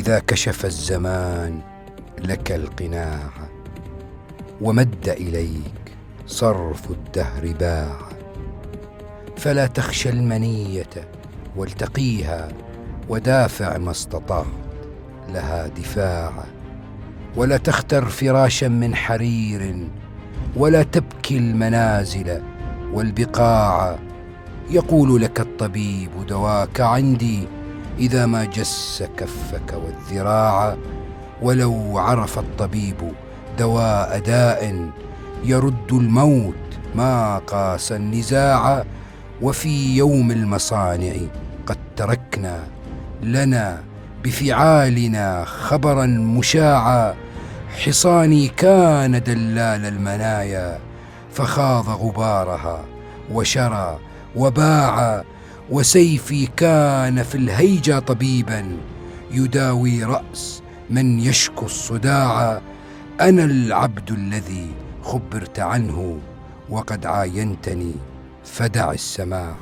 إذا كشف الزمان لك القناع ومد إليك صرف الدهر باع. فلا تخشى المنية والتقيها ودافع ما استطعت لها دفاعا ولا تختر فراشا من حرير ولا تبكي المنازل والبقاع. يقول لك الطبيب دواك عندي إذا ما جس كفك والذراع ولو عرف الطبيب دواء داء يرد الموت ما قاس النزاع وفي يوم المصانع قد تركنا لنا بفعالنا خبرا مشاعا. حصاني كان دلال المنايا فخاض غبارها وشرى وباع وسيفي كان في الهيجا طبيبا يداوي رأس من يشكو الصداع. أنا العبد الذي خبرت عنه وقد عاينتني فدع السماع.